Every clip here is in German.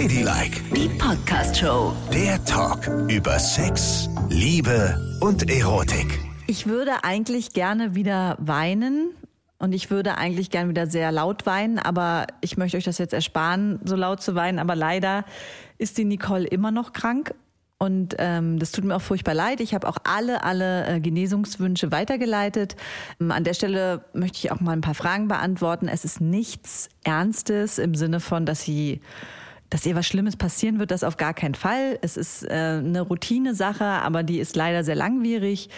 Ladylike, Die Podcast-Show. der Talk über Sex, Liebe und Erotik. Ich würde eigentlich gerne wieder weinen und ich würde eigentlich gerne wieder sehr laut weinen, aber ich möchte euch das jetzt ersparen, so laut zu weinen. Aber leider ist die Nicole immer noch krank und ähm, das tut mir auch furchtbar leid. Ich habe auch alle, alle äh, Genesungswünsche weitergeleitet. Ähm, an der Stelle möchte ich auch mal ein paar Fragen beantworten. Es ist nichts Ernstes im Sinne von, dass sie dass ihr was Schlimmes passieren wird, das auf gar keinen Fall. Es ist äh, eine Routine-Sache, aber die ist leider sehr langwierig.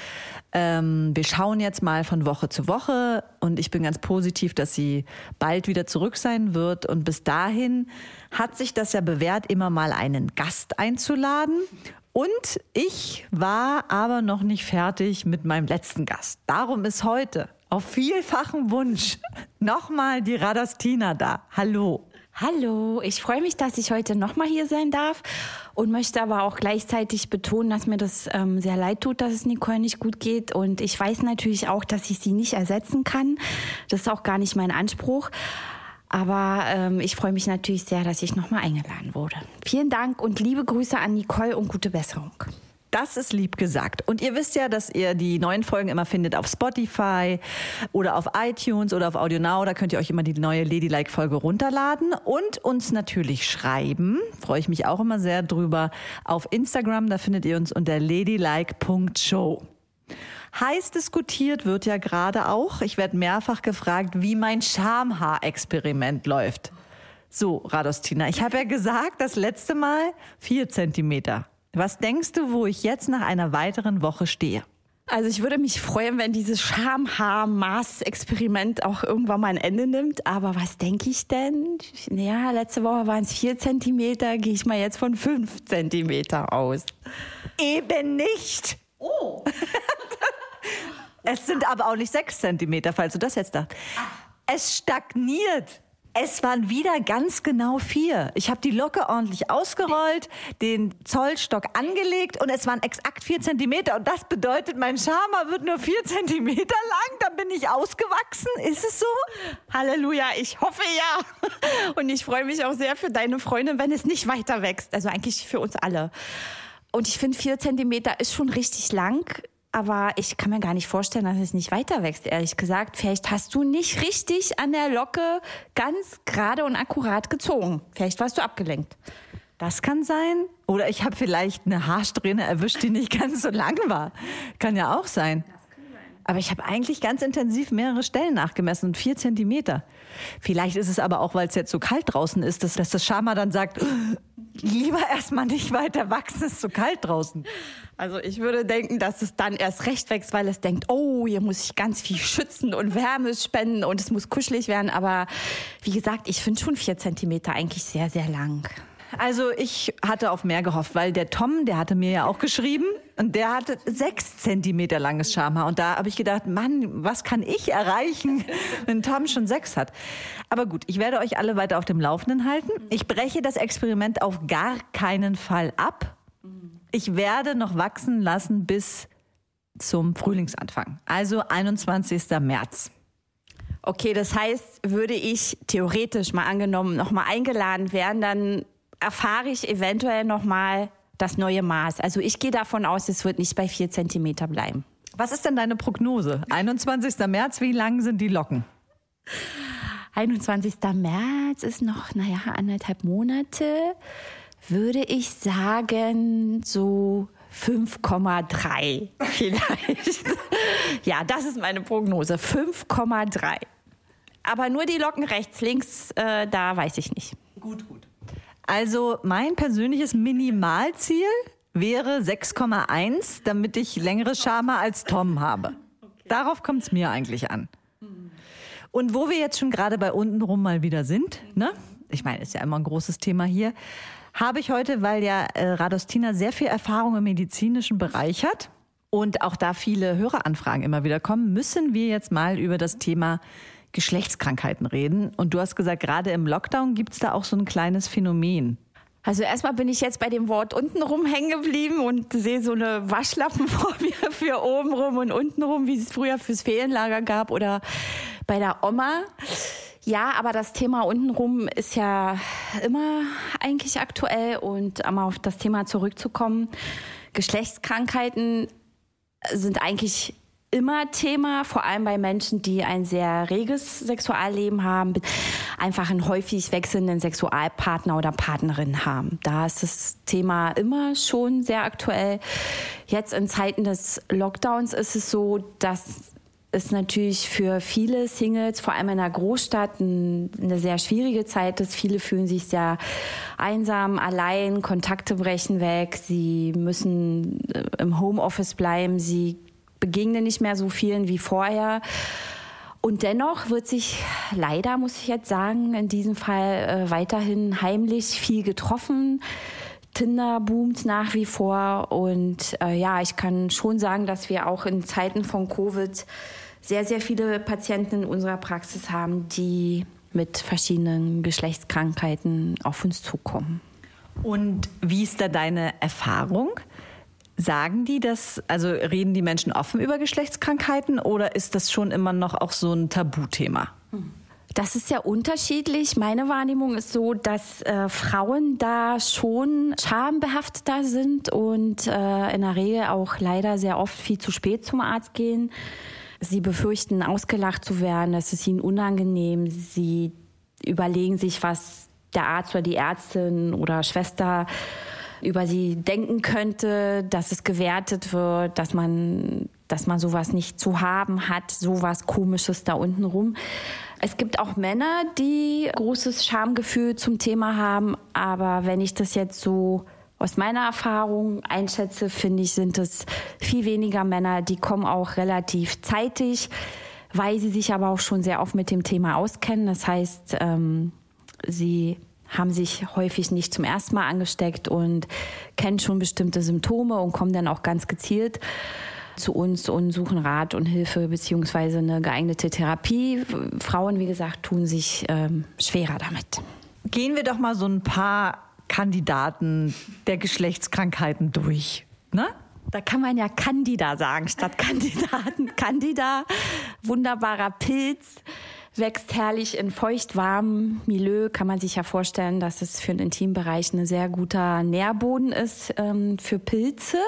Ähm, wir schauen jetzt mal von Woche zu Woche und ich bin ganz positiv, dass sie bald wieder zurück sein wird. Und bis dahin hat sich das ja bewährt, immer mal einen Gast einzuladen. Und ich war aber noch nicht fertig mit meinem letzten Gast. Darum ist heute auf vielfachen Wunsch nochmal die Radostina da. Hallo. Hallo, ich freue mich, dass ich heute nochmal hier sein darf und möchte aber auch gleichzeitig betonen, dass mir das ähm, sehr leid tut, dass es Nicole nicht gut geht. Und ich weiß natürlich auch, dass ich sie nicht ersetzen kann. Das ist auch gar nicht mein Anspruch. Aber ähm, ich freue mich natürlich sehr, dass ich nochmal eingeladen wurde. Vielen Dank und liebe Grüße an Nicole und gute Besserung. Das ist lieb gesagt. Und ihr wisst ja, dass ihr die neuen Folgen immer findet auf Spotify oder auf iTunes oder auf AudioNow. Da könnt ihr euch immer die neue Ladylike-Folge runterladen und uns natürlich schreiben. Freue ich mich auch immer sehr drüber. Auf Instagram, da findet ihr uns unter ladylike.show. Heiß diskutiert wird ja gerade auch. Ich werde mehrfach gefragt, wie mein Schamhaar-Experiment läuft. So, Radostina, ich habe ja gesagt, das letzte Mal vier Zentimeter. Was denkst du, wo ich jetzt nach einer weiteren Woche stehe? Also ich würde mich freuen, wenn dieses Schamhaar-Maß-Experiment auch irgendwann mal ein Ende nimmt. Aber was denke ich denn? Ja, letzte Woche waren es vier Zentimeter, gehe ich mal jetzt von fünf Zentimeter aus. Eben nicht. Oh. es sind aber auch nicht sechs Zentimeter, falls du das jetzt dachtest. Es stagniert. Es waren wieder ganz genau vier. Ich habe die Locke ordentlich ausgerollt, den Zollstock angelegt und es waren exakt vier Zentimeter. Und das bedeutet, mein Schama wird nur vier Zentimeter lang. Dann bin ich ausgewachsen. Ist es so? Halleluja, ich hoffe ja. Und ich freue mich auch sehr für deine Freundin, wenn es nicht weiter wächst. Also eigentlich für uns alle. Und ich finde, vier Zentimeter ist schon richtig lang. Aber ich kann mir gar nicht vorstellen, dass es nicht weiter wächst, ehrlich gesagt. Vielleicht hast du nicht richtig an der Locke ganz gerade und akkurat gezogen. Vielleicht warst du abgelenkt. Das kann sein. Oder ich habe vielleicht eine Haarsträhne erwischt, die nicht ganz so lang war. Kann ja auch sein. Aber ich habe eigentlich ganz intensiv mehrere Stellen nachgemessen und vier Zentimeter. Vielleicht ist es aber auch, weil es jetzt so kalt draußen ist, dass, dass das Schama dann sagt, lieber erstmal nicht weiter wachsen, es ist so kalt draußen. Also ich würde denken, dass es dann erst recht wächst, weil es denkt, oh, hier muss ich ganz viel schützen und Wärme spenden und es muss kuschelig werden. Aber wie gesagt, ich finde schon vier Zentimeter eigentlich sehr, sehr lang. Also ich hatte auf mehr gehofft, weil der Tom, der hatte mir ja auch geschrieben und der hatte sechs Zentimeter langes Schamhaar. Und da habe ich gedacht, Mann, was kann ich erreichen, wenn Tom schon sechs hat? Aber gut, ich werde euch alle weiter auf dem Laufenden halten. Ich breche das Experiment auf gar keinen Fall ab. Ich werde noch wachsen lassen bis zum Frühlingsanfang, also 21. März. Okay, das heißt, würde ich theoretisch mal angenommen nochmal eingeladen werden, dann erfahre ich eventuell nochmal das neue Maß. Also ich gehe davon aus, es wird nicht bei vier Zentimeter bleiben. Was ist denn deine Prognose? 21. März, wie lang sind die Locken? 21. März ist noch, naja, anderthalb Monate. Würde ich sagen, so 5,3 vielleicht. ja, das ist meine Prognose. 5,3. Aber nur die Locken rechts, links, äh, da weiß ich nicht. Gut, gut. Also mein persönliches Minimalziel wäre 6,1, damit ich längere Schama als Tom habe. Darauf kommt es mir eigentlich an. Und wo wir jetzt schon gerade bei untenrum mal wieder sind, ne? Ich meine, ist ja immer ein großes Thema hier. Habe ich heute, weil ja äh, Radostina sehr viel Erfahrung im medizinischen Bereich hat und auch da viele Höreranfragen immer wieder kommen, müssen wir jetzt mal über das Thema Geschlechtskrankheiten reden. Und du hast gesagt, gerade im Lockdown gibt es da auch so ein kleines Phänomen. Also erstmal bin ich jetzt bei dem Wort untenrum hängen geblieben und sehe so eine Waschlappen vor mir für oben rum und unten rum, wie es früher fürs Ferienlager gab oder bei der Oma. Ja, aber das Thema untenrum ist ja immer eigentlich aktuell und um auf das Thema zurückzukommen, Geschlechtskrankheiten sind eigentlich immer Thema, vor allem bei Menschen, die ein sehr reges Sexualleben haben, einfach einen häufig wechselnden Sexualpartner oder Partnerin haben. Da ist das Thema immer schon sehr aktuell. Jetzt in Zeiten des Lockdowns ist es so, dass es natürlich für viele Singles, vor allem in einer Großstadt, eine sehr schwierige Zeit ist. Viele fühlen sich sehr einsam, allein, Kontakte brechen weg, sie müssen äh, im Homeoffice bleiben, sie begegne nicht mehr so vielen wie vorher. Und dennoch wird sich leider, muss ich jetzt sagen, in diesem Fall äh, weiterhin heimlich viel getroffen. Tinder boomt nach wie vor. Und äh, ja, ich kann schon sagen, dass wir auch in Zeiten von Covid sehr, sehr viele Patienten in unserer Praxis haben, die mit verschiedenen Geschlechtskrankheiten auf uns zukommen. Und wie ist da deine Erfahrung? Sagen die das, also reden die Menschen offen über Geschlechtskrankheiten oder ist das schon immer noch auch so ein Tabuthema? Das ist ja unterschiedlich. Meine Wahrnehmung ist so, dass äh, Frauen da schon schambehafteter sind und äh, in der Regel auch leider sehr oft viel zu spät zum Arzt gehen. Sie befürchten, ausgelacht zu werden, es ist ihnen unangenehm. Sie überlegen sich, was der Arzt oder die Ärztin oder Schwester über sie denken könnte, dass es gewertet wird, dass man, dass man sowas nicht zu haben hat, sowas Komisches da unten rum. Es gibt auch Männer, die großes Schamgefühl zum Thema haben, aber wenn ich das jetzt so aus meiner Erfahrung einschätze, finde ich, sind es viel weniger Männer, die kommen auch relativ zeitig, weil sie sich aber auch schon sehr oft mit dem Thema auskennen. Das heißt, ähm, sie haben sich häufig nicht zum ersten Mal angesteckt und kennen schon bestimmte Symptome und kommen dann auch ganz gezielt zu uns und suchen Rat und Hilfe beziehungsweise eine geeignete Therapie. Frauen, wie gesagt, tun sich ähm, schwerer damit. Gehen wir doch mal so ein paar Kandidaten der Geschlechtskrankheiten durch. Ne? Da kann man ja Candida sagen statt Kandidaten. Candida, wunderbarer Pilz wächst herrlich in feucht-warmem Milieu. Kann man sich ja vorstellen, dass es für den Intimbereich ein sehr guter Nährboden ist ähm, für Pilze.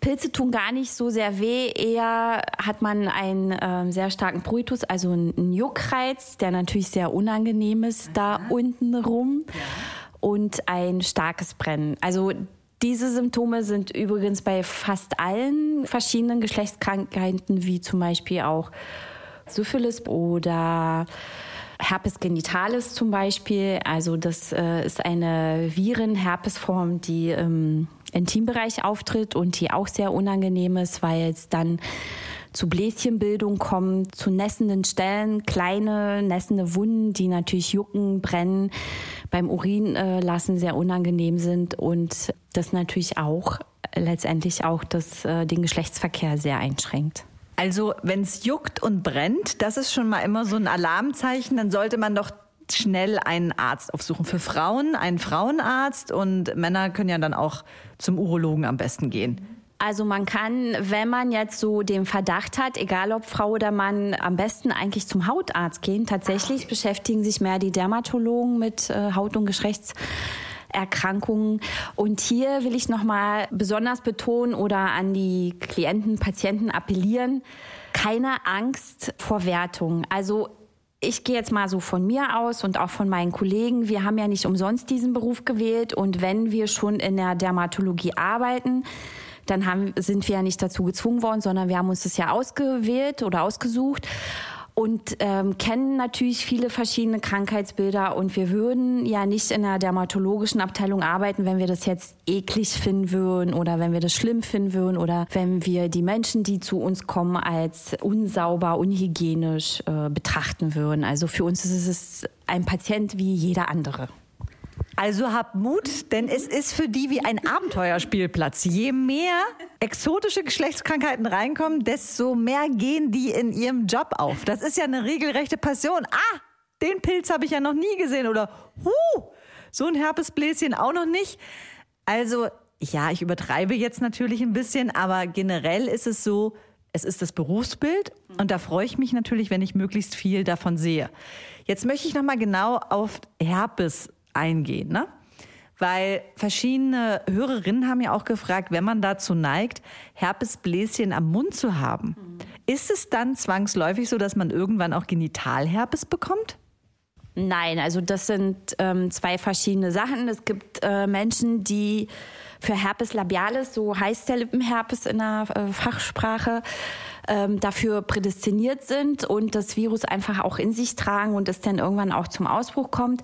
Pilze tun gar nicht so sehr weh, eher hat man einen äh, sehr starken Pruritus, also einen Juckreiz, der natürlich sehr unangenehm ist da unten rum ja. und ein starkes Brennen. Also diese Symptome sind übrigens bei fast allen verschiedenen Geschlechtskrankheiten, wie zum Beispiel auch Syphilis oder Herpes genitalis zum Beispiel. Also das äh, ist eine Viren-Herpesform, die im Intimbereich auftritt und die auch sehr unangenehm ist, weil es dann zu Bläschenbildung kommt, zu nässenden Stellen, kleine nässende Wunden, die natürlich jucken, brennen, beim Urin äh, lassen sehr unangenehm sind und das natürlich auch letztendlich auch das, äh, den Geschlechtsverkehr sehr einschränkt. Also wenn es juckt und brennt, das ist schon mal immer so ein Alarmzeichen, dann sollte man doch schnell einen Arzt aufsuchen. Für Frauen einen Frauenarzt und Männer können ja dann auch zum Urologen am besten gehen. Also man kann, wenn man jetzt so den Verdacht hat, egal ob Frau oder Mann, am besten eigentlich zum Hautarzt gehen. Tatsächlich beschäftigen sich mehr die Dermatologen mit äh, Haut- und Geschlechts Erkrankungen. Und hier will ich nochmal besonders betonen oder an die Klienten, Patienten appellieren, keine Angst vor Wertung. Also ich gehe jetzt mal so von mir aus und auch von meinen Kollegen. Wir haben ja nicht umsonst diesen Beruf gewählt. Und wenn wir schon in der Dermatologie arbeiten, dann haben, sind wir ja nicht dazu gezwungen worden, sondern wir haben uns das ja ausgewählt oder ausgesucht und ähm, kennen natürlich viele verschiedene Krankheitsbilder und wir würden ja nicht in einer dermatologischen Abteilung arbeiten, wenn wir das jetzt eklig finden würden oder wenn wir das schlimm finden würden oder wenn wir die Menschen, die zu uns kommen, als unsauber, unhygienisch äh, betrachten würden. Also für uns ist es ein Patient wie jeder andere. Also habt Mut, denn es ist für die wie ein Abenteuerspielplatz. Je mehr exotische Geschlechtskrankheiten reinkommen, desto mehr gehen die in ihrem Job auf. Das ist ja eine regelrechte Passion. Ah, den Pilz habe ich ja noch nie gesehen oder huh, so ein Herpesbläschen auch noch nicht. Also ja, ich übertreibe jetzt natürlich ein bisschen, aber generell ist es so, es ist das Berufsbild und da freue ich mich natürlich, wenn ich möglichst viel davon sehe. Jetzt möchte ich nochmal genau auf Herpes eingehen, ne? Weil verschiedene Hörerinnen haben ja auch gefragt, wenn man dazu neigt, Herpesbläschen am Mund zu haben, mhm. ist es dann zwangsläufig so, dass man irgendwann auch Genitalherpes bekommt? Nein, also das sind ähm, zwei verschiedene Sachen. Es gibt äh, Menschen, die für Herpes labialis, so heißt der Lippenherpes in der äh, Fachsprache, ähm, dafür prädestiniert sind und das Virus einfach auch in sich tragen und es dann irgendwann auch zum Ausbruch kommt.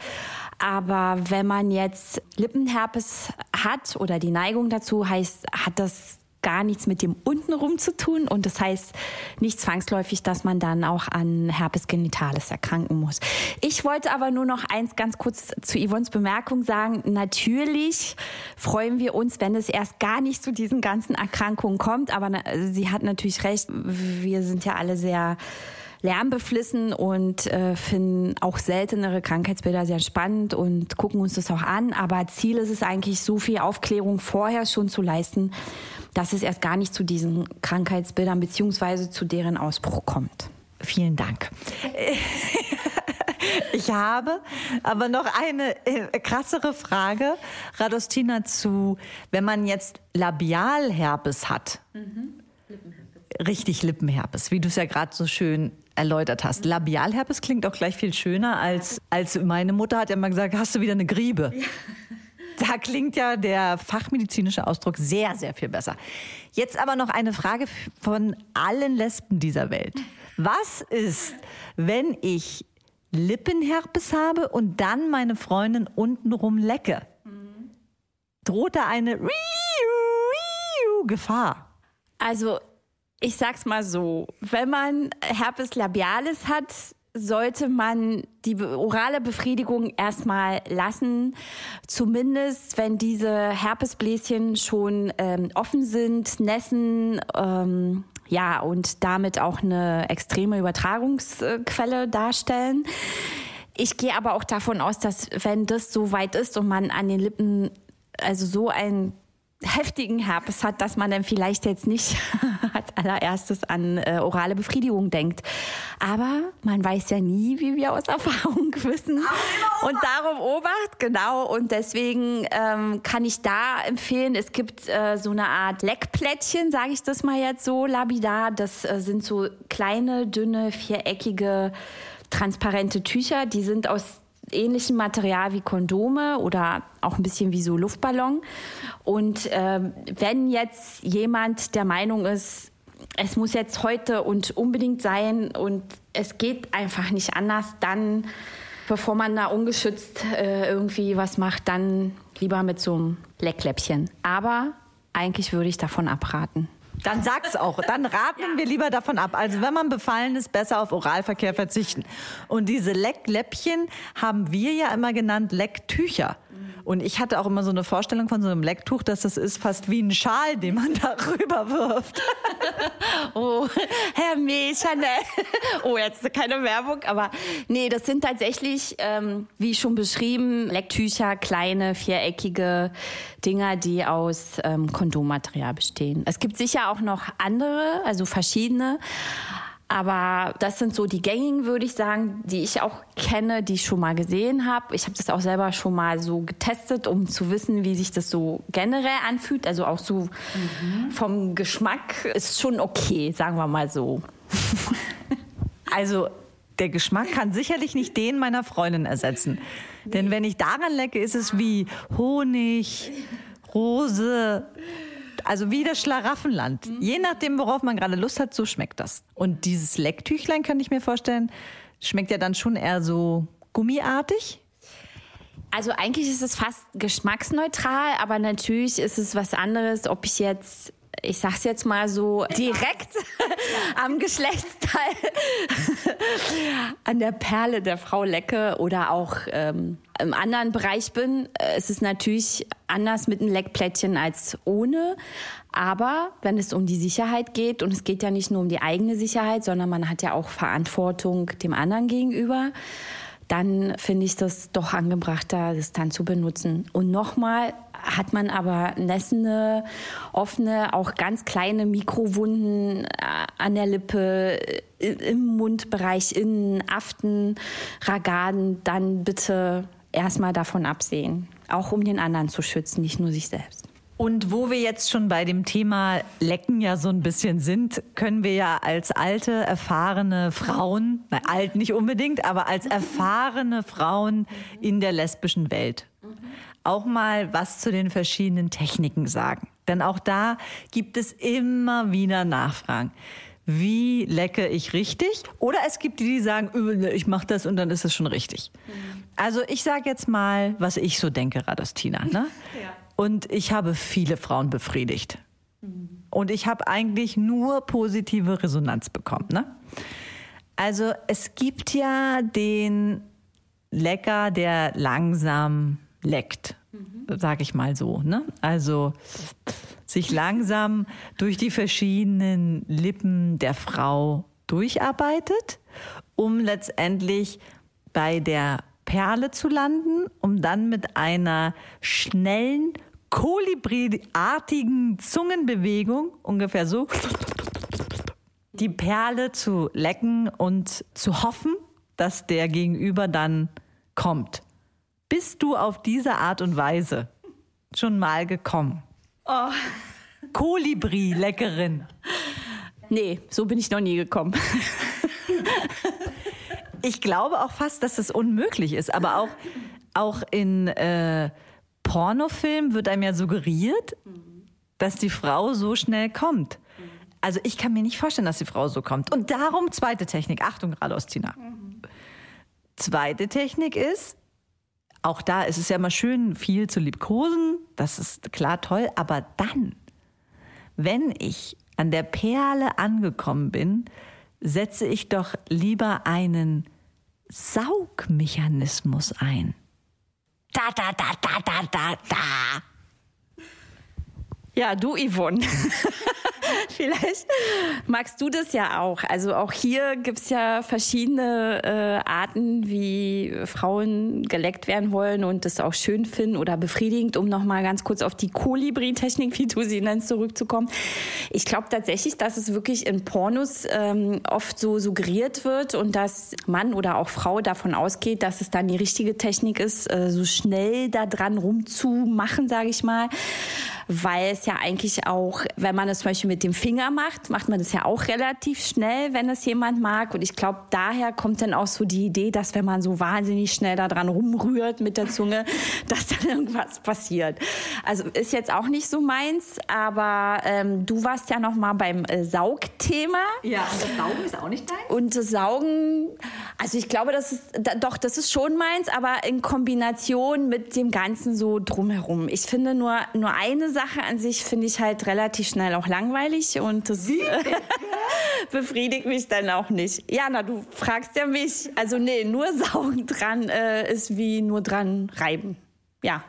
Aber wenn man jetzt Lippenherpes hat oder die Neigung dazu, heißt, hat das gar nichts mit dem untenrum zu tun und das heißt nicht zwangsläufig, dass man dann auch an Herpes genitalis erkranken muss. Ich wollte aber nur noch eins ganz kurz zu Yvonnes Bemerkung sagen. Natürlich freuen wir uns, wenn es erst gar nicht zu diesen ganzen Erkrankungen kommt, aber sie hat natürlich recht. Wir sind ja alle sehr lärmbeflissen und äh, finden auch seltenere Krankheitsbilder sehr spannend und gucken uns das auch an. Aber Ziel ist es eigentlich, so viel Aufklärung vorher schon zu leisten, dass es erst gar nicht zu diesen Krankheitsbildern beziehungsweise zu deren Ausbruch kommt. Vielen Dank. Ich habe aber noch eine äh, krassere Frage, Radostina, zu, wenn man jetzt Labialherpes hat. Mhm. Lippenherpes. Richtig Lippenherpes, wie du es ja gerade so schön erläutert hast. Mhm. Labialherpes klingt auch gleich viel schöner als, als meine Mutter hat ja mal gesagt, hast du wieder eine Griebe. Ja. Da klingt ja der fachmedizinische Ausdruck sehr, sehr viel besser. Jetzt aber noch eine Frage von allen Lesben dieser Welt. Was ist, wenn ich Lippenherpes habe und dann meine Freundin untenrum lecke? Droht da eine Gefahr? Also, ich sag's mal so, wenn man Herpes labialis hat, sollte man die orale Befriedigung erstmal lassen, zumindest wenn diese Herpesbläschen schon ähm, offen sind, nässen, ähm, ja, und damit auch eine extreme Übertragungsquelle darstellen. Ich gehe aber auch davon aus, dass wenn das so weit ist und man an den Lippen also so ein heftigen Herpes hat, dass man dann vielleicht jetzt nicht als allererstes an äh, orale Befriedigung denkt. Aber man weiß ja nie, wie wir aus Erfahrung wissen. Und darum obacht, genau. Und deswegen ähm, kann ich da empfehlen, es gibt äh, so eine Art Leckplättchen, sage ich das mal jetzt so, labidar. Das äh, sind so kleine, dünne, viereckige, transparente Tücher. Die sind aus ähnlichem Material wie Kondome oder auch ein bisschen wie so Luftballon. Und ähm, wenn jetzt jemand der Meinung ist, es muss jetzt heute und unbedingt sein und es geht einfach nicht anders, dann, bevor man da ungeschützt äh, irgendwie was macht, dann lieber mit so einem Leckläppchen. Aber eigentlich würde ich davon abraten. Dann sag's auch. Dann raten ja. wir lieber davon ab. Also wenn man befallen ist, besser auf Oralverkehr verzichten. Und diese Leckläppchen haben wir ja immer genannt Lecktücher. Und ich hatte auch immer so eine Vorstellung von so einem Lecktuch, dass das ist fast wie ein Schal, den man darüber wirft. oh, Herr Chanel. Oh, jetzt keine Werbung, aber nee, das sind tatsächlich, ähm, wie schon beschrieben, Lecktücher, kleine, viereckige Dinger, die aus ähm, Kondommaterial bestehen. Es gibt sicher auch noch andere, also verschiedene. Aber das sind so die gängigen, würde ich sagen, die ich auch kenne, die ich schon mal gesehen habe. Ich habe das auch selber schon mal so getestet, um zu wissen, wie sich das so generell anfühlt. Also auch so mhm. vom Geschmack ist schon okay, sagen wir mal so. Also der Geschmack kann sicherlich nicht den meiner Freundin ersetzen. Denn wenn ich daran lecke, ist es wie Honig, Rose, also wie das Schlaraffenland. Mhm. Je nachdem, worauf man gerade Lust hat, so schmeckt das. Und dieses Lecktüchlein, kann ich mir vorstellen, schmeckt ja dann schon eher so gummiartig. Also eigentlich ist es fast geschmacksneutral, aber natürlich ist es was anderes, ob ich jetzt ich sag's jetzt mal so direkt am Geschlechtsteil an der Perle der Frau lecke oder auch ähm, im anderen Bereich bin. Äh, es ist natürlich anders mit einem Leckplättchen als ohne. Aber wenn es um die Sicherheit geht, und es geht ja nicht nur um die eigene Sicherheit, sondern man hat ja auch Verantwortung dem anderen gegenüber, dann finde ich das doch angebrachter, das dann zu benutzen. Und nochmal hat man aber nässende, offene, auch ganz kleine Mikrowunden äh, an der Lippe, im Mundbereich, in Aften, Ragaden, dann bitte erstmal davon absehen. Auch um den anderen zu schützen, nicht nur sich selbst. Und wo wir jetzt schon bei dem Thema Lecken ja so ein bisschen sind, können wir ja als alte, erfahrene Frauen, na, alt nicht unbedingt, aber als erfahrene Frauen in der lesbischen Welt auch mal was zu den verschiedenen Techniken sagen. Denn auch da gibt es immer wieder Nachfragen. Wie lecke ich richtig? Oder es gibt die, die sagen, äh, ich mache das und dann ist es schon richtig. Also ich sage jetzt mal, was ich so denke, Radostina. Ne? Ja. Und ich habe viele Frauen befriedigt. Und ich habe eigentlich nur positive Resonanz bekommen. Ne? Also es gibt ja den Lecker, der langsam leckt, mhm. sage ich mal so. Ne? Also sich langsam durch die verschiedenen Lippen der Frau durcharbeitet, um letztendlich bei der Perle zu landen, um dann mit einer schnellen Kolibri-artigen Zungenbewegung, ungefähr so, die Perle zu lecken und zu hoffen, dass der Gegenüber dann kommt. Bist du auf diese Art und Weise schon mal gekommen? Oh. Kolibri-Leckerin. Nee, so bin ich noch nie gekommen. ich glaube auch fast, dass das unmöglich ist, aber auch, auch in äh, Pornofilm wird einem ja suggeriert, dass die Frau so schnell kommt. Also ich kann mir nicht vorstellen, dass die Frau so kommt. Und darum zweite Technik. Achtung, geradeaus, Tina. Zweite Technik ist, auch da ist es ja immer schön, viel zu liebkosen. Das ist klar toll. Aber dann, wenn ich an der Perle angekommen bin, setze ich doch lieber einen Saugmechanismus ein. Da, da, da, da, da, da, da. Ja, du Yvonne. Vielleicht magst du das ja auch. Also auch hier gibt es ja verschiedene äh, Arten, wie Frauen geleckt werden wollen und das auch schön finden oder befriedigend, um nochmal ganz kurz auf die Kolibri-Technik, wie du sie nennst, zurückzukommen. Ich glaube tatsächlich, dass es wirklich in Pornos ähm, oft so suggeriert wird und dass Mann oder auch Frau davon ausgeht, dass es dann die richtige Technik ist, äh, so schnell da dran rumzumachen, sage ich mal weil es ja eigentlich auch, wenn man es zum Beispiel mit dem Finger macht, macht man das ja auch relativ schnell, wenn es jemand mag. Und ich glaube, daher kommt dann auch so die Idee, dass wenn man so wahnsinnig schnell da dran rumrührt mit der Zunge, dass dann irgendwas passiert. Also ist jetzt auch nicht so meins, aber ähm, du warst ja noch mal beim äh, Saugthema. Ja, und das Saugen ist auch nicht deins? Und das Saugen, also ich glaube, das ist, da, doch, das ist schon meins, aber in Kombination mit dem Ganzen so drumherum. Ich finde nur, nur eine Sache, Sache an sich finde ich halt relativ schnell auch langweilig und das befriedigt mich dann auch nicht. Jana, du fragst ja mich. Also nee, nur saugen dran äh, ist wie nur dran reiben. Ja.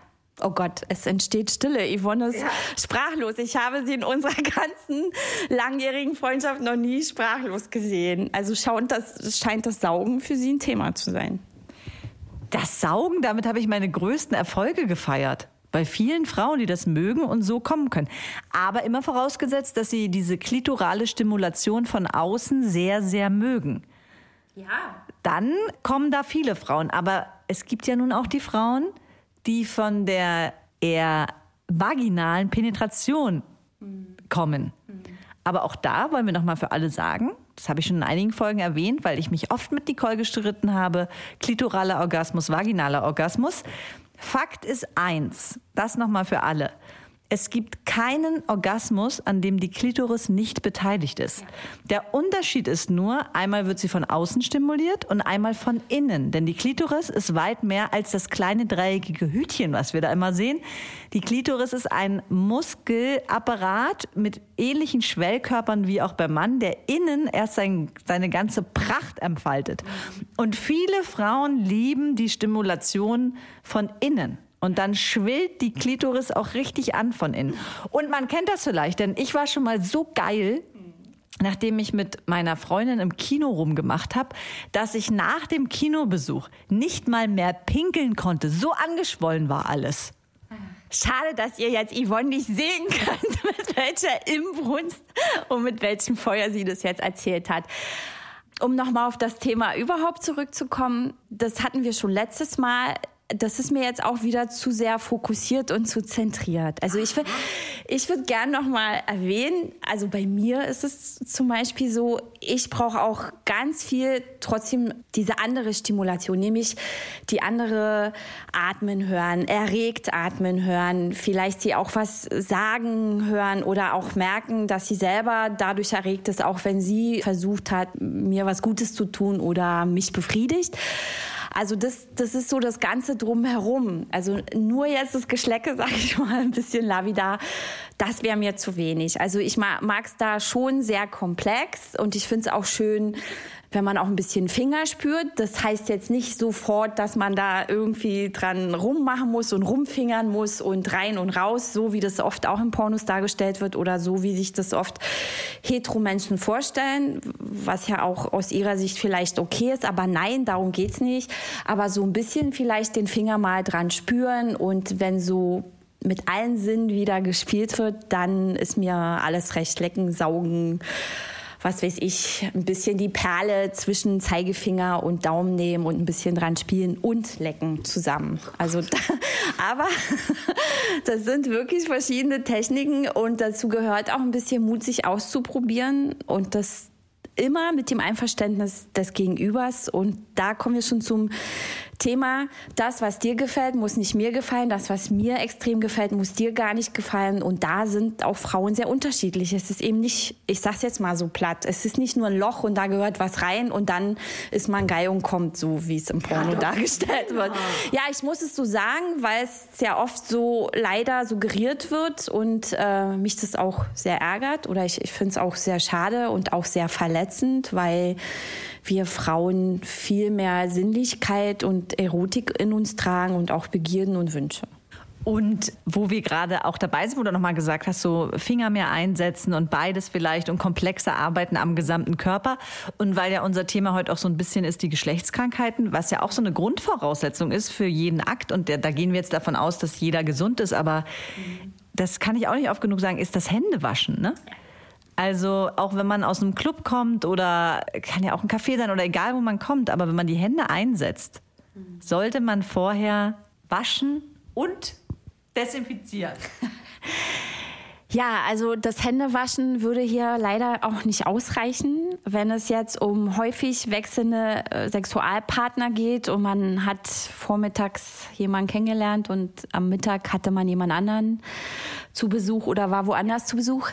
Oh Gott, es entsteht Stille. Yvonne ist ja. sprachlos. Ich habe sie in unserer ganzen langjährigen Freundschaft noch nie sprachlos gesehen. Also schaut, das scheint das Saugen für sie ein Thema zu sein. Das Saugen, damit habe ich meine größten Erfolge gefeiert bei vielen Frauen, die das mögen und so kommen können. Aber immer vorausgesetzt, dass sie diese klitorale Stimulation von außen sehr, sehr mögen. Ja. Dann kommen da viele Frauen. Aber es gibt ja nun auch die Frauen, die von der eher vaginalen Penetration mhm. kommen. Mhm. Aber auch da wollen wir nochmal für alle sagen, das habe ich schon in einigen Folgen erwähnt, weil ich mich oft mit Nicole gestritten habe, klitoraler Orgasmus, vaginaler Orgasmus. Fakt ist eins, das nochmal für alle. Es gibt keinen Orgasmus, an dem die Klitoris nicht beteiligt ist. Der Unterschied ist nur, einmal wird sie von außen stimuliert und einmal von innen. Denn die Klitoris ist weit mehr als das kleine dreieckige Hütchen, was wir da immer sehen. Die Klitoris ist ein Muskelapparat mit ähnlichen Schwellkörpern wie auch beim Mann, der innen erst sein, seine ganze Pracht entfaltet. Und viele Frauen lieben die Stimulation von innen. Und dann schwillt die Klitoris auch richtig an von innen. Und man kennt das vielleicht, denn ich war schon mal so geil, nachdem ich mit meiner Freundin im Kino rumgemacht habe, dass ich nach dem Kinobesuch nicht mal mehr pinkeln konnte. So angeschwollen war alles. Schade, dass ihr jetzt Yvonne nicht sehen könnt, mit welcher Imbrunst und mit welchem Feuer sie das jetzt erzählt hat. Um nochmal auf das Thema überhaupt zurückzukommen, das hatten wir schon letztes Mal das ist mir jetzt auch wieder zu sehr fokussiert und zu zentriert. Also ich, ich würde gerne noch mal erwähnen, also bei mir ist es zum Beispiel so, ich brauche auch ganz viel trotzdem diese andere Stimulation, nämlich die andere Atmen hören, erregt atmen hören, vielleicht sie auch was sagen hören oder auch merken, dass sie selber dadurch erregt ist, auch wenn sie versucht hat, mir was Gutes zu tun oder mich befriedigt. Also das, das ist so das Ganze drumherum. Also nur jetzt das Geschlecke, sage ich mal, ein bisschen lavida, das wäre mir zu wenig. Also ich mag es da schon sehr komplex und ich finde es auch schön, wenn man auch ein bisschen Finger spürt. Das heißt jetzt nicht sofort, dass man da irgendwie dran rummachen muss und rumfingern muss und rein und raus, so wie das oft auch im Pornos dargestellt wird oder so wie sich das oft Hetero-Menschen vorstellen, was ja auch aus ihrer Sicht vielleicht okay ist. Aber nein, darum geht's nicht. Aber so ein bisschen vielleicht den Finger mal dran spüren und wenn so mit allen Sinnen wieder gespielt wird, dann ist mir alles recht. Lecken, saugen, was weiß ich, ein bisschen die Perle zwischen Zeigefinger und Daumen nehmen und ein bisschen dran spielen und lecken zusammen. Also, da, aber das sind wirklich verschiedene Techniken und dazu gehört auch ein bisschen Mut, sich auszuprobieren und das immer mit dem Einverständnis des Gegenübers. Und da kommen wir schon zum Thema, das, was dir gefällt, muss nicht mir gefallen. Das, was mir extrem gefällt, muss dir gar nicht gefallen. Und da sind auch Frauen sehr unterschiedlich. Es ist eben nicht, ich sag's jetzt mal so platt, es ist nicht nur ein Loch und da gehört was rein und dann ist man geil und kommt, so wie es im Porno ja, dargestellt wird. Ja, ich muss es so sagen, weil es sehr oft so leider suggeriert wird und äh, mich das auch sehr ärgert oder ich, ich finde es auch sehr schade und auch sehr verletzend, weil wir Frauen viel mehr Sinnlichkeit und Erotik in uns tragen und auch Begierden und Wünsche. Und wo wir gerade auch dabei sind, wo du nochmal gesagt hast, so Finger mehr einsetzen und beides vielleicht und komplexer arbeiten am gesamten Körper. Und weil ja unser Thema heute auch so ein bisschen ist, die Geschlechtskrankheiten, was ja auch so eine Grundvoraussetzung ist für jeden Akt. Und da gehen wir jetzt davon aus, dass jeder gesund ist. Aber das kann ich auch nicht oft genug sagen, ist das Händewaschen. Ne? Also auch wenn man aus einem Club kommt oder kann ja auch ein Café sein oder egal wo man kommt, aber wenn man die Hände einsetzt, sollte man vorher waschen und desinfizieren. Ja, also das Händewaschen würde hier leider auch nicht ausreichen, wenn es jetzt um häufig wechselnde äh, Sexualpartner geht und man hat vormittags jemanden kennengelernt und am Mittag hatte man jemand anderen zu Besuch oder war woanders zu Besuch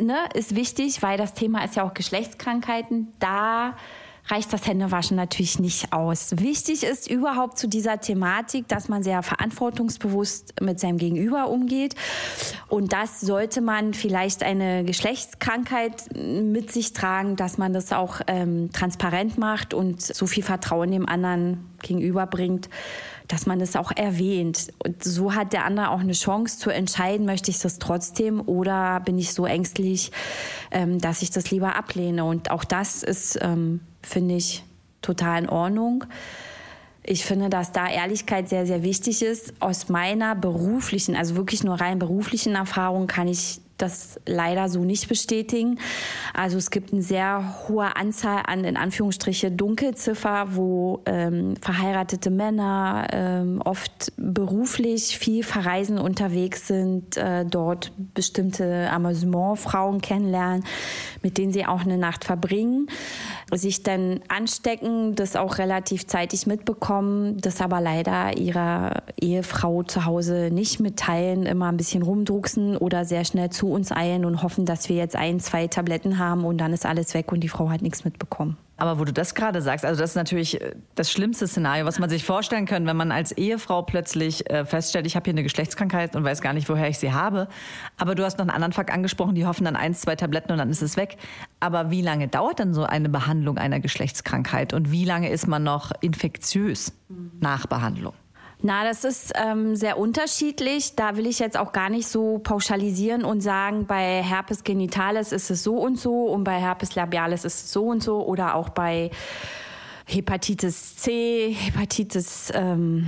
ne, ist wichtig, weil das Thema ist ja auch Geschlechtskrankheiten. Da reicht das Händewaschen natürlich nicht aus. Wichtig ist überhaupt zu dieser Thematik, dass man sehr verantwortungsbewusst mit seinem Gegenüber umgeht. Und das sollte man vielleicht eine Geschlechtskrankheit mit sich tragen, dass man das auch ähm, transparent macht und so viel Vertrauen dem anderen gegenüberbringt dass man das auch erwähnt. Und so hat der andere auch eine Chance zu entscheiden, möchte ich das trotzdem oder bin ich so ängstlich, ähm, dass ich das lieber ablehne. Und auch das ist, ähm, finde ich, total in Ordnung. Ich finde, dass da Ehrlichkeit sehr, sehr wichtig ist. Aus meiner beruflichen, also wirklich nur rein beruflichen Erfahrung kann ich das leider so nicht bestätigen. Also es gibt eine sehr hohe Anzahl an, in Anführungsstriche, Dunkelziffer, wo ähm, verheiratete Männer ähm, oft beruflich viel verreisen unterwegs sind, äh, dort bestimmte Amüsementfrauen kennenlernen, mit denen sie auch eine Nacht verbringen, sich dann anstecken, das auch relativ zeitig mitbekommen, das aber leider ihrer Ehefrau zu Hause nicht mitteilen, immer ein bisschen rumdrucksen oder sehr schnell zu uns eilen und hoffen, dass wir jetzt ein, zwei Tabletten haben und dann ist alles weg und die Frau hat nichts mitbekommen. Aber wo du das gerade sagst, also das ist natürlich äh, das schlimmste Szenario, was man sich vorstellen kann, wenn man als Ehefrau plötzlich äh, feststellt, ich habe hier eine Geschlechtskrankheit und weiß gar nicht, woher ich sie habe. Aber du hast noch einen anderen Fakt angesprochen, die hoffen dann eins, zwei Tabletten und dann ist es weg. Aber wie lange dauert dann so eine Behandlung einer Geschlechtskrankheit und wie lange ist man noch infektiös nach Behandlung? Na, das ist ähm, sehr unterschiedlich. Da will ich jetzt auch gar nicht so pauschalisieren und sagen, bei Herpes genitalis ist es so und so und bei Herpes labialis ist es so und so oder auch bei Hepatitis C, Hepatitis ähm,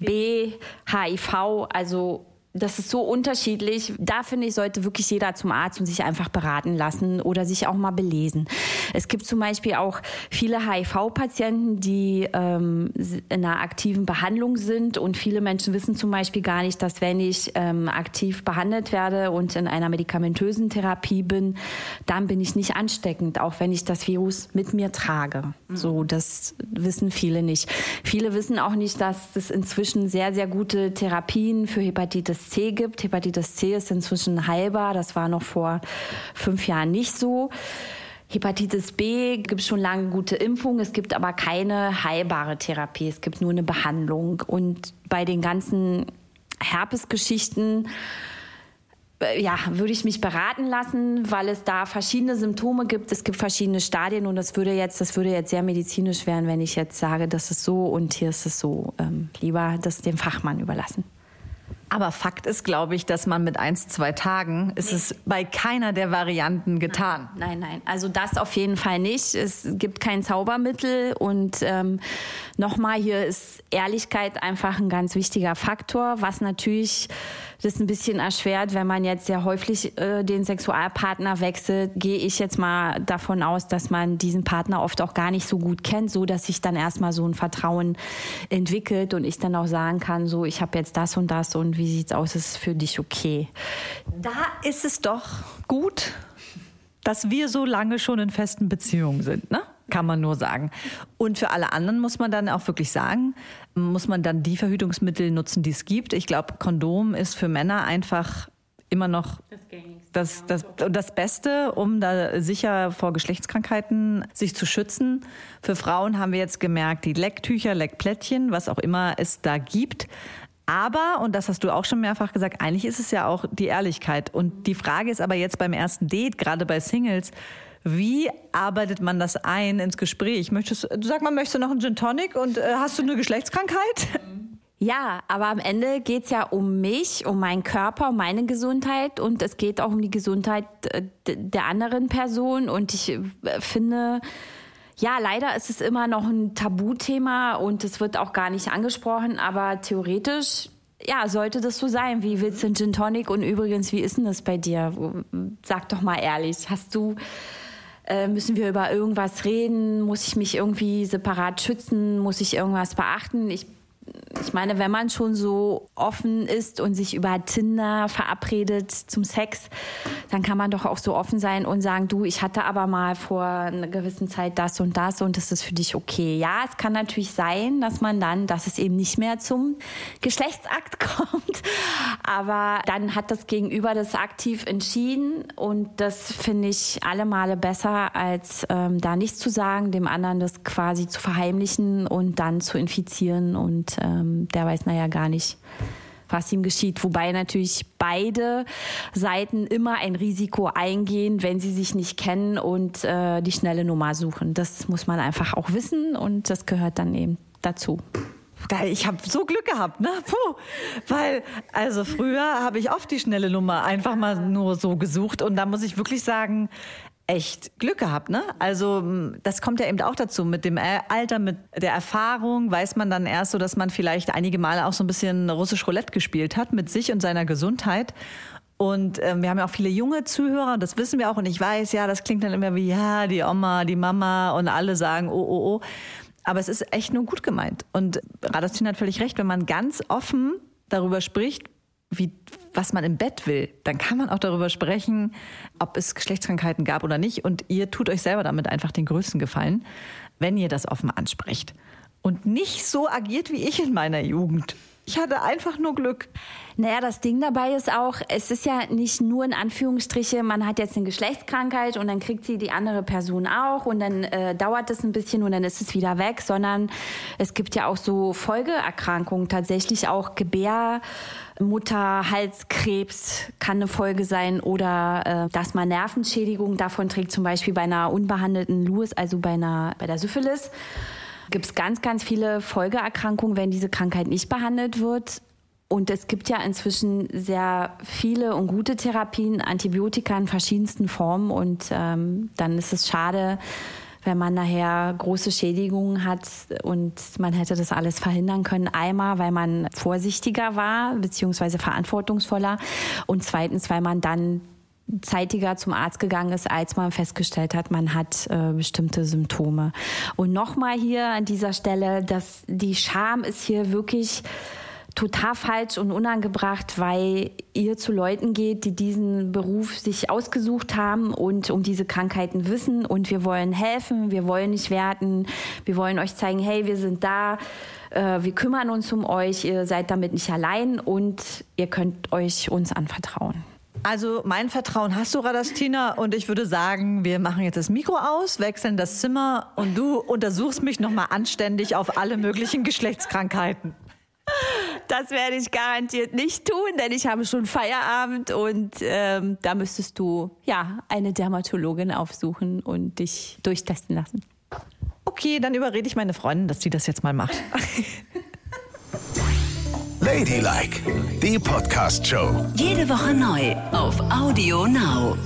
B, HIV. Also das ist so unterschiedlich. Da finde ich, sollte wirklich jeder zum Arzt und sich einfach beraten lassen oder sich auch mal belesen. Es gibt zum Beispiel auch viele HIV-Patienten, die ähm, in einer aktiven Behandlung sind und viele Menschen wissen zum Beispiel gar nicht, dass wenn ich ähm, aktiv behandelt werde und in einer medikamentösen Therapie bin, dann bin ich nicht ansteckend, auch wenn ich das Virus mit mir trage. Mhm. So, das wissen viele nicht. Viele wissen auch nicht, dass es inzwischen sehr, sehr gute Therapien für Hepatitis C gibt. Hepatitis C ist inzwischen heilbar. Das war noch vor fünf Jahren nicht so. Hepatitis B gibt es schon lange gute Impfungen, es gibt aber keine heilbare Therapie, es gibt nur eine Behandlung. Und bei den ganzen Herpesgeschichten äh, ja, würde ich mich beraten lassen, weil es da verschiedene Symptome gibt. Es gibt verschiedene Stadien und das würde jetzt, das würde jetzt sehr medizinisch werden, wenn ich jetzt sage, das ist so und hier ist es so. Ähm, lieber das dem Fachmann überlassen. Aber Fakt ist, glaube ich, dass man mit eins, zwei Tagen ist nee. es bei keiner der Varianten getan. Nein, nein, nein. Also das auf jeden Fall nicht. Es gibt kein Zaubermittel und ähm, nochmal hier ist Ehrlichkeit einfach ein ganz wichtiger Faktor, was natürlich das ein bisschen erschwert, wenn man jetzt sehr häufig äh, den Sexualpartner wechselt, gehe ich jetzt mal davon aus, dass man diesen Partner oft auch gar nicht so gut kennt, so dass sich dann erstmal so ein Vertrauen entwickelt und ich dann auch sagen kann, so ich habe jetzt das und das und wie sieht's aus, ist für dich okay? Da ist es doch gut, dass wir so lange schon in festen Beziehungen sind, ne? Kann man nur sagen. Und für alle anderen muss man dann auch wirklich sagen, muss man dann die Verhütungsmittel nutzen, die es gibt. Ich glaube, Kondom ist für Männer einfach immer noch das, das, das, das Beste, um da sicher vor Geschlechtskrankheiten sich zu schützen. Für Frauen haben wir jetzt gemerkt, die Lecktücher, Leckplättchen, was auch immer es da gibt. Aber, und das hast du auch schon mehrfach gesagt, eigentlich ist es ja auch die Ehrlichkeit. Und die Frage ist aber jetzt beim ersten Date, gerade bei Singles, wie arbeitet man das ein ins Gespräch? Möchtest, du sag mal, möchtest du noch einen Gin Tonic und äh, hast du eine Geschlechtskrankheit? Ja, aber am Ende geht es ja um mich, um meinen Körper, um meine Gesundheit und es geht auch um die Gesundheit äh, der anderen Person. Und ich äh, finde, ja, leider ist es immer noch ein Tabuthema und es wird auch gar nicht angesprochen, aber theoretisch ja, sollte das so sein. Wie willst du einen Gin Tonic? Und übrigens, wie ist denn das bei dir? Sag doch mal ehrlich, hast du äh, müssen wir über irgendwas reden? Muss ich mich irgendwie separat schützen? Muss ich irgendwas beachten? Ich ich meine, wenn man schon so offen ist und sich über Tinder verabredet zum Sex, dann kann man doch auch so offen sein und sagen, du, ich hatte aber mal vor einer gewissen Zeit das und das und das ist für dich okay. Ja, es kann natürlich sein, dass man dann, dass es eben nicht mehr zum Geschlechtsakt kommt, aber dann hat das Gegenüber das aktiv entschieden und das finde ich alle Male besser, als ähm, da nichts zu sagen, dem anderen das quasi zu verheimlichen und dann zu infizieren und ähm, der weiß naja gar nicht, was ihm geschieht. Wobei natürlich beide Seiten immer ein Risiko eingehen, wenn sie sich nicht kennen und äh, die schnelle Nummer suchen. Das muss man einfach auch wissen und das gehört dann eben dazu. Ich habe so Glück gehabt, ne? Puh. Weil, also früher habe ich oft die schnelle Nummer einfach mal nur so gesucht. Und da muss ich wirklich sagen, echt Glück gehabt, ne? Also das kommt ja eben auch dazu. Mit dem Alter, mit der Erfahrung weiß man dann erst so, dass man vielleicht einige Male auch so ein bisschen russisch Roulette gespielt hat mit sich und seiner Gesundheit. Und ähm, wir haben ja auch viele junge Zuhörer, das wissen wir auch. Und ich weiß, ja, das klingt dann immer wie, ja, die Oma, die Mama und alle sagen, oh, oh, oh. Aber es ist echt nur gut gemeint. Und Radostin hat völlig recht, wenn man ganz offen darüber spricht, wie, was man im Bett will, dann kann man auch darüber sprechen, ob es Geschlechtskrankheiten gab oder nicht. Und ihr tut euch selber damit einfach den größten Gefallen, wenn ihr das offen anspricht. Und nicht so agiert wie ich in meiner Jugend. Ich hatte einfach nur Glück. Naja, das Ding dabei ist auch, es ist ja nicht nur in Anführungsstriche, man hat jetzt eine Geschlechtskrankheit und dann kriegt sie die andere Person auch und dann äh, dauert es ein bisschen und dann ist es wieder weg, sondern es gibt ja auch so Folgeerkrankungen, tatsächlich auch Gebär. Mutter, Halskrebs kann eine Folge sein oder äh, dass man Nervenschädigung davon trägt, zum Beispiel bei einer unbehandelten Lewis, also bei einer bei der Syphilis. Gibt es ganz, ganz viele Folgeerkrankungen, wenn diese Krankheit nicht behandelt wird. Und es gibt ja inzwischen sehr viele und gute Therapien, Antibiotika in verschiedensten Formen. Und ähm, dann ist es schade, wenn man nachher große Schädigungen hat und man hätte das alles verhindern können. Einmal, weil man vorsichtiger war, beziehungsweise verantwortungsvoller. Und zweitens, weil man dann zeitiger zum Arzt gegangen ist, als man festgestellt hat, man hat äh, bestimmte Symptome. Und nochmal hier an dieser Stelle, dass die Scham ist hier wirklich total falsch und unangebracht, weil ihr zu Leuten geht, die diesen Beruf sich ausgesucht haben und um diese Krankheiten wissen und wir wollen helfen, wir wollen nicht werten, wir wollen euch zeigen, hey, wir sind da, äh, wir kümmern uns um euch, ihr seid damit nicht allein und ihr könnt euch uns anvertrauen. Also mein Vertrauen hast du, Radastina, und ich würde sagen, wir machen jetzt das Mikro aus, wechseln das Zimmer und du untersuchst mich nochmal anständig auf alle möglichen Geschlechtskrankheiten. Das werde ich garantiert nicht tun, denn ich habe schon Feierabend und ähm, da müsstest du ja eine Dermatologin aufsuchen und dich durchtesten lassen. Okay, dann überrede ich meine Freundin, dass sie das jetzt mal macht. Ladylike, die Podcast-Show. Jede Woche neu auf Audio Now.